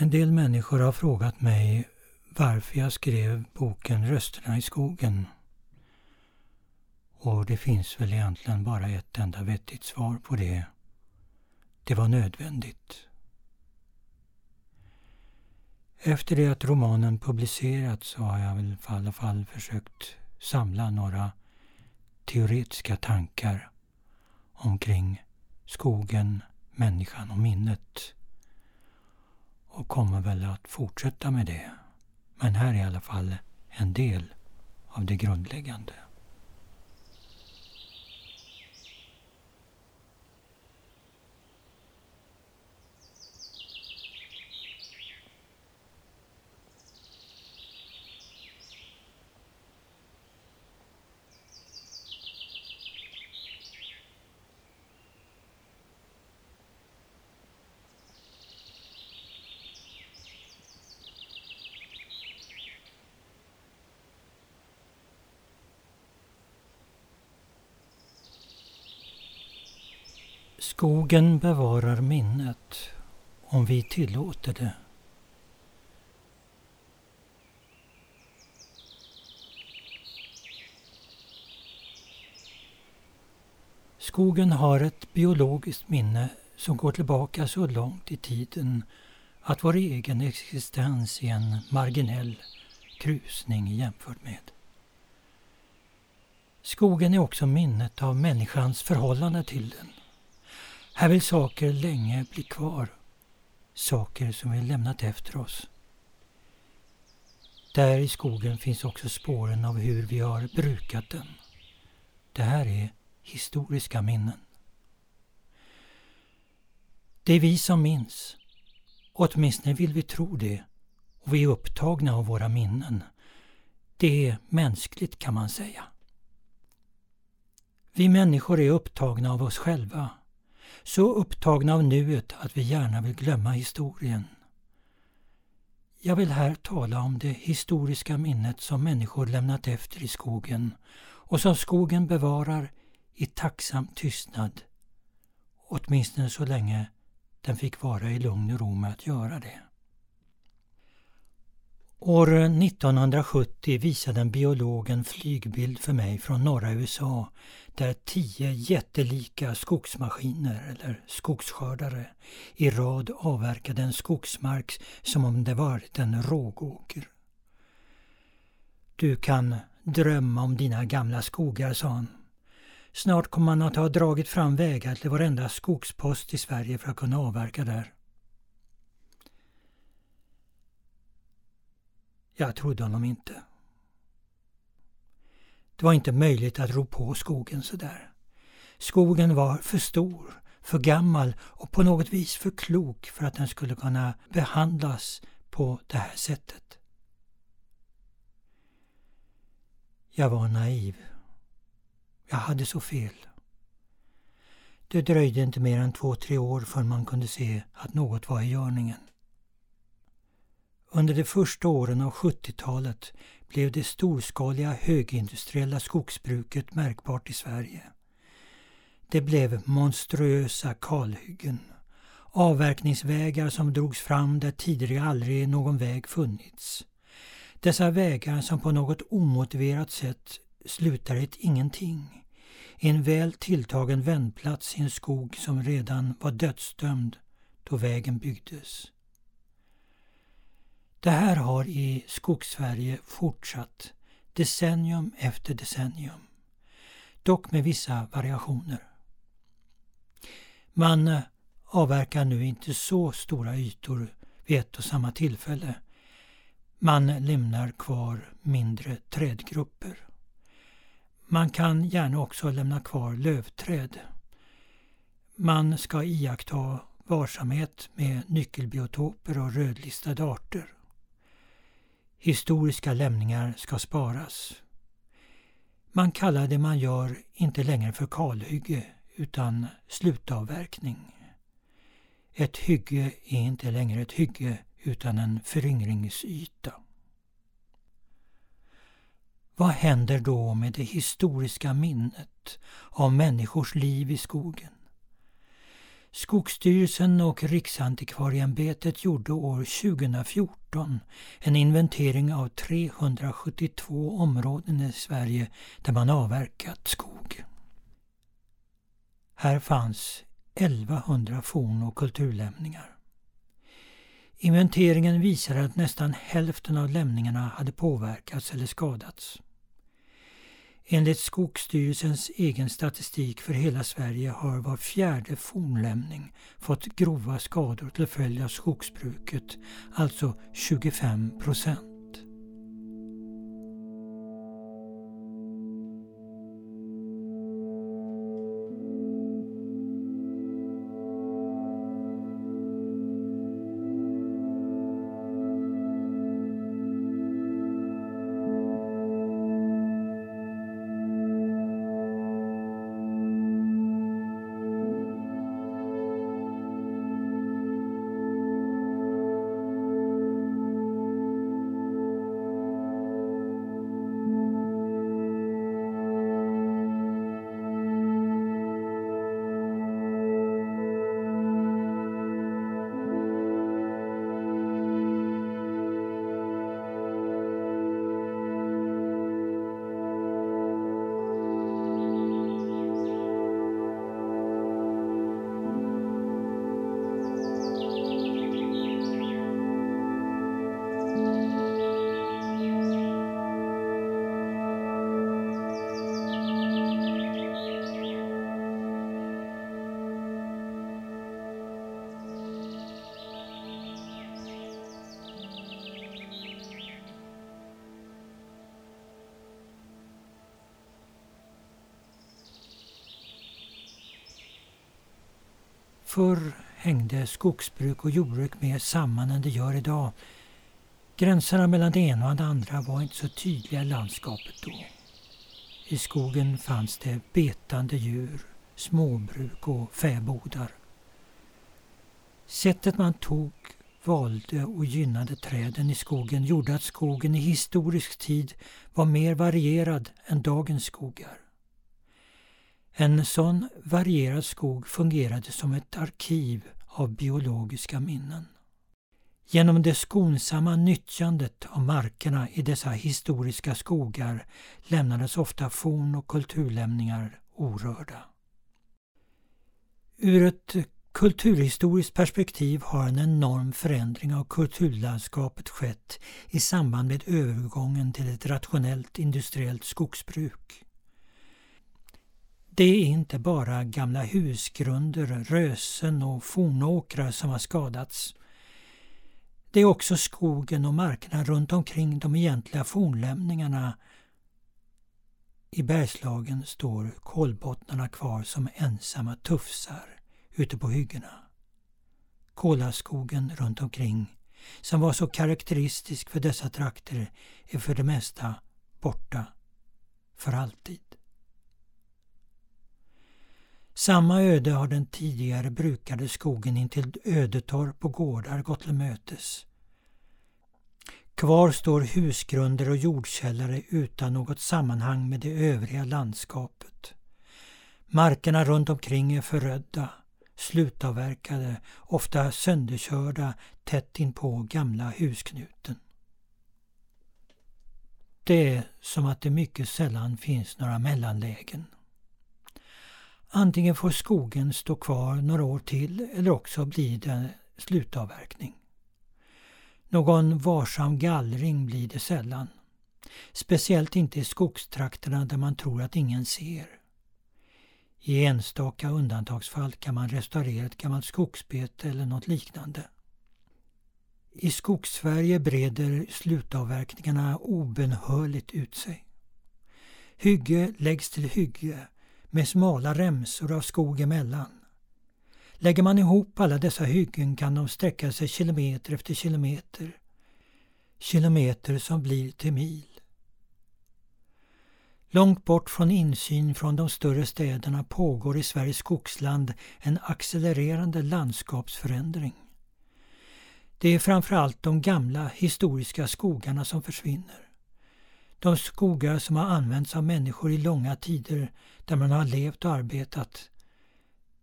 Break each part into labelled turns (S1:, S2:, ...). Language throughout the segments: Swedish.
S1: En del människor har frågat mig varför jag skrev boken Rösterna i skogen. Och det finns väl egentligen bara ett enda vettigt svar på det. Det var nödvändigt. Efter det att romanen publicerats så har jag väl i alla fall försökt samla några teoretiska tankar omkring skogen, människan och minnet. Och kommer väl att fortsätta med det. Men här är i alla fall en del av det grundläggande. Skogen bevarar minnet om vi tillåter det. Skogen har ett biologiskt minne som går tillbaka så långt i tiden att vår egen existens är en marginell krusning jämfört med. Skogen är också minnet av människans förhållande till den. Här vill saker länge bli kvar. Saker som vi lämnat efter oss. Där i skogen finns också spåren av hur vi har brukat den. Det här är historiska minnen. Det är vi som minns. Åtminstone vill vi tro det. Och vi är upptagna av våra minnen. Det är mänskligt kan man säga. Vi människor är upptagna av oss själva så upptagna av nuet att vi gärna vill glömma historien. Jag vill här tala om det historiska minnet som människor lämnat efter i skogen och som skogen bevarar i tacksam tystnad, åtminstone så länge den fick vara i lugn och ro med att göra det. År 1970 visade en biolog en flygbild för mig från norra USA där tio jättelika skogsmaskiner eller skogsskördare i rad avverkade en skogsmark som om det varit en rågåker. Du kan drömma om dina gamla skogar, sa han. Snart kommer man att ha dragit fram vägar till varenda skogspost i Sverige för att kunna avverka där. Jag trodde honom inte. Det var inte möjligt att ro på skogen så där. Skogen var för stor, för gammal och på något vis för klok för att den skulle kunna behandlas på det här sättet. Jag var naiv. Jag hade så fel. Det dröjde inte mer än två, tre år förrän man kunde se att något var i görningen. Under de första åren av 70-talet blev det storskaliga högindustriella skogsbruket märkbart i Sverige. Det blev monstruösa kalhyggen. Avverkningsvägar som drogs fram där tidigare aldrig någon väg funnits. Dessa vägar som på något omotiverat sätt slutar i ett ingenting. En väl tilltagen vändplats i en skog som redan var dödsdömd då vägen byggdes. Det här har i Skogssverige fortsatt decennium efter decennium. Dock med vissa variationer. Man eh, avverkar nu inte så stora ytor vid ett och samma tillfälle. Man lämnar kvar mindre trädgrupper. Man kan gärna också lämna kvar lövträd. Man ska iaktta varsamhet med nyckelbiotoper och rödlistade arter. Historiska lämningar ska sparas. Man kallar det man gör inte längre för kalhygge utan slutavverkning. Ett hygge är inte längre ett hygge utan en föryngringsyta. Vad händer då med det historiska minnet av människors liv i skogen? Skogsstyrelsen och Riksantikvarieämbetet gjorde år 2014 en inventering av 372 områden i Sverige där man avverkat skog. Här fanns 1100 forn och kulturlämningar. Inventeringen visade att nästan hälften av lämningarna hade påverkats eller skadats. Enligt Skogsstyrelsens egen statistik för hela Sverige har var fjärde fornlämning fått grova skador till följd av skogsbruket, alltså 25 procent. Förr hängde skogsbruk och jordbruk mer samman än det gör idag. Gränserna mellan det ena och det andra var inte så tydliga i landskapet då. I skogen fanns det betande djur, småbruk och fäbodar. Sättet man tog, valde och gynnade träden i skogen gjorde att skogen i historisk tid var mer varierad än dagens skogar. En sån varierad skog fungerade som ett arkiv av biologiska minnen. Genom det skonsamma nyttjandet av markerna i dessa historiska skogar lämnades ofta forn och kulturlämningar orörda. Ur ett kulturhistoriskt perspektiv har en enorm förändring av kulturlandskapet skett i samband med övergången till ett rationellt industriellt skogsbruk. Det är inte bara gamla husgrunder, rösen och fornåkrar som har skadats. Det är också skogen och markerna runt omkring de egentliga fornlämningarna. I Bergslagen står kolbottnarna kvar som ensamma tufsar ute på hyggena. Kolaskogen runt omkring, som var så karaktäristisk för dessa trakter, är för det mesta borta för alltid. Samma öde har den tidigare brukade skogen intill ödetorp och gårdar gått till mötes. Kvar står husgrunder och jordkällare utan något sammanhang med det övriga landskapet. Markerna runt omkring är förödda, slutavverkade, ofta sönderkörda tätt inpå gamla husknuten. Det är som att det mycket sällan finns några mellanlägen. Antingen får skogen stå kvar några år till eller också blir det slutavverkning. Någon varsam gallring blir det sällan. Speciellt inte i skogstrakterna där man tror att ingen ser. I enstaka undantagsfall kan man restaurera ett gammalt skogsbete eller något liknande. I Skogssverige breder slutavverkningarna obenhörligt ut sig. Hygge läggs till hygge med smala remsor av skog emellan. Lägger man ihop alla dessa hyggen kan de sträcka sig kilometer efter kilometer. Kilometer som blir till mil. Långt bort från insyn från de större städerna pågår i Sveriges skogsland en accelererande landskapsförändring. Det är framförallt de gamla historiska skogarna som försvinner. De skogar som har använts av människor i långa tider där man har levt och arbetat.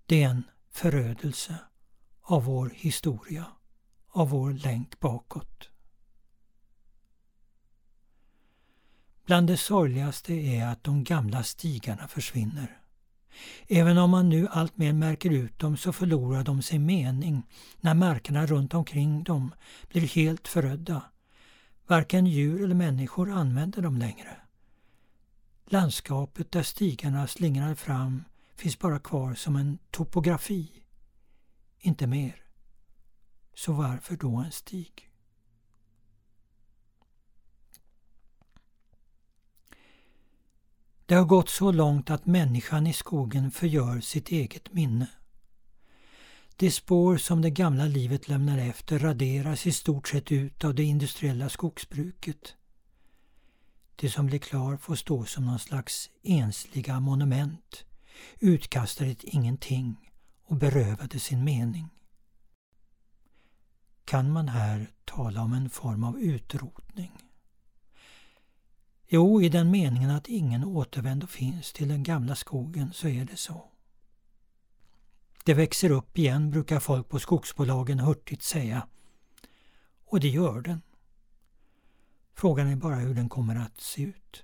S1: Det är en förödelse av vår historia, av vår länk bakåt. Bland det sorgligaste är att de gamla stigarna försvinner. Även om man nu alltmer märker ut dem så förlorar de sin mening när markerna runt omkring dem blir helt förödda. Varken djur eller människor använder dem längre. Landskapet där stigarna slingrar fram finns bara kvar som en topografi. Inte mer. Så varför då en stig? Det har gått så långt att människan i skogen förgör sitt eget minne. De spår som det gamla livet lämnar efter raderas i stort sett ut av det industriella skogsbruket. Det som blir klar får stå som någon slags ensliga monument, utkastade till ingenting och berövade sin mening. Kan man här tala om en form av utrotning? Jo, i den meningen att ingen återvändo finns till den gamla skogen så är det så. Det växer upp igen brukar folk på skogsbolagen hurtigt säga. Och det gör den. Frågan är bara hur den kommer att se ut.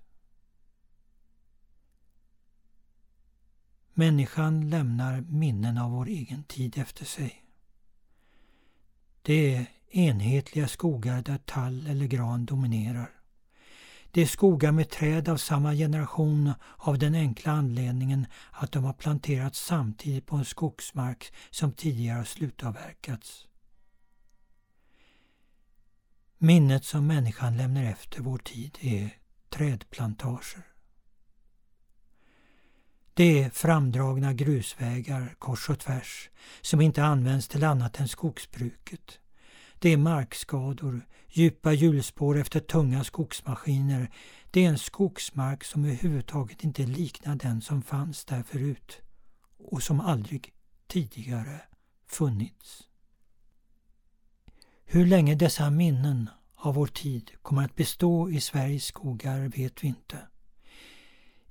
S1: Människan lämnar minnen av vår egen tid efter sig. Det är enhetliga skogar där tall eller gran dominerar. Det är skogar med träd av samma generation av den enkla anledningen att de har planterats samtidigt på en skogsmark som tidigare har slutavverkats. Minnet som människan lämnar efter vår tid är trädplantager. Det är framdragna grusvägar kors och tvärs som inte används till annat än skogsbruket. Det är markskador, djupa hjulspår efter tunga skogsmaskiner. Det är en skogsmark som överhuvudtaget inte liknar den som fanns där förut och som aldrig tidigare funnits. Hur länge dessa minnen av vår tid kommer att bestå i Sveriges skogar vet vi inte.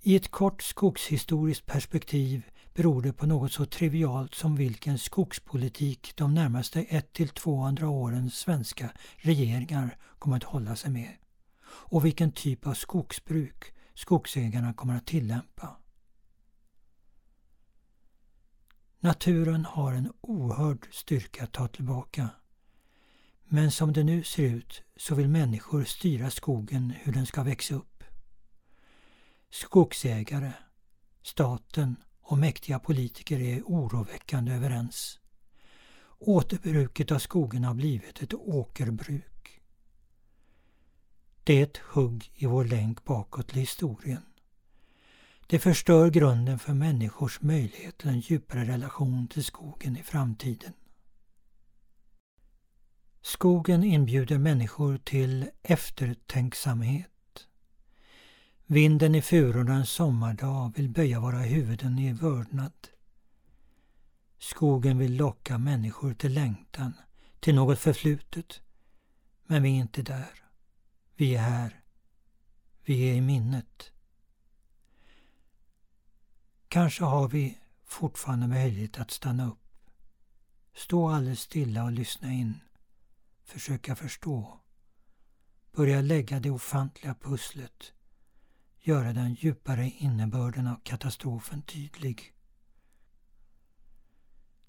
S1: I ett kort skogshistoriskt perspektiv beror det på något så trivialt som vilken skogspolitik de närmaste 1-200 årens svenska regeringar kommer att hålla sig med och vilken typ av skogsbruk skogsägarna kommer att tillämpa. Naturen har en oerhörd styrka att ta tillbaka. Men som det nu ser ut så vill människor styra skogen hur den ska växa upp. Skogsägare, staten och mäktiga politiker är oroväckande överens. Återbruket av skogen har blivit ett åkerbruk. Det är ett hugg i vår länk bakåt till historien. Det förstör grunden för människors möjlighet till en djupare relation till skogen i framtiden. Skogen inbjuder människor till eftertänksamhet Vinden i furorna en sommardag vill böja våra huvuden i vördnad. Skogen vill locka människor till längtan, till något förflutet. Men vi är inte där. Vi är här. Vi är i minnet. Kanske har vi fortfarande möjlighet att stanna upp. Stå alldeles stilla och lyssna in. Försöka förstå. Börja lägga det ofantliga pusslet göra den djupare innebörden av katastrofen tydlig.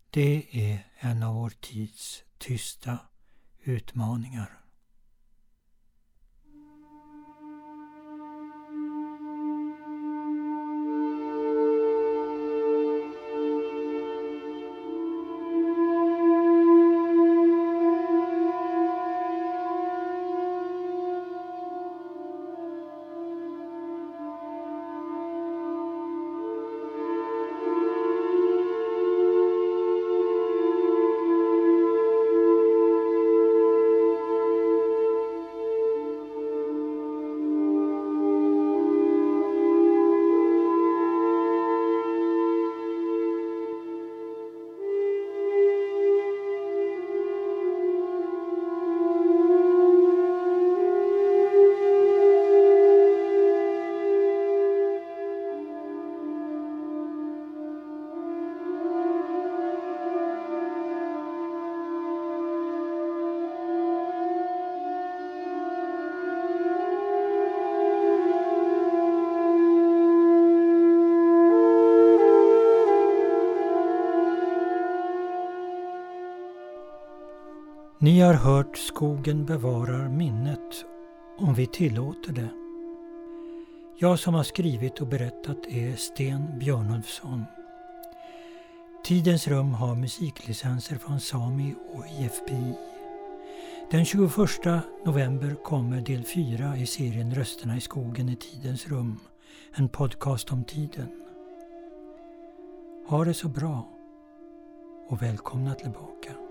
S1: Det är en av vår tids tysta utmaningar. Ni har hört Skogen bevarar minnet om vi tillåter det. Jag som har skrivit och berättat är Sten Björnulfsson. Tidens rum har musiklicenser från Sami och IFPI. Den 21 november kommer del 4 i serien Rösterna i skogen i Tidens rum. En podcast om tiden. Ha det så bra och välkomna tillbaka.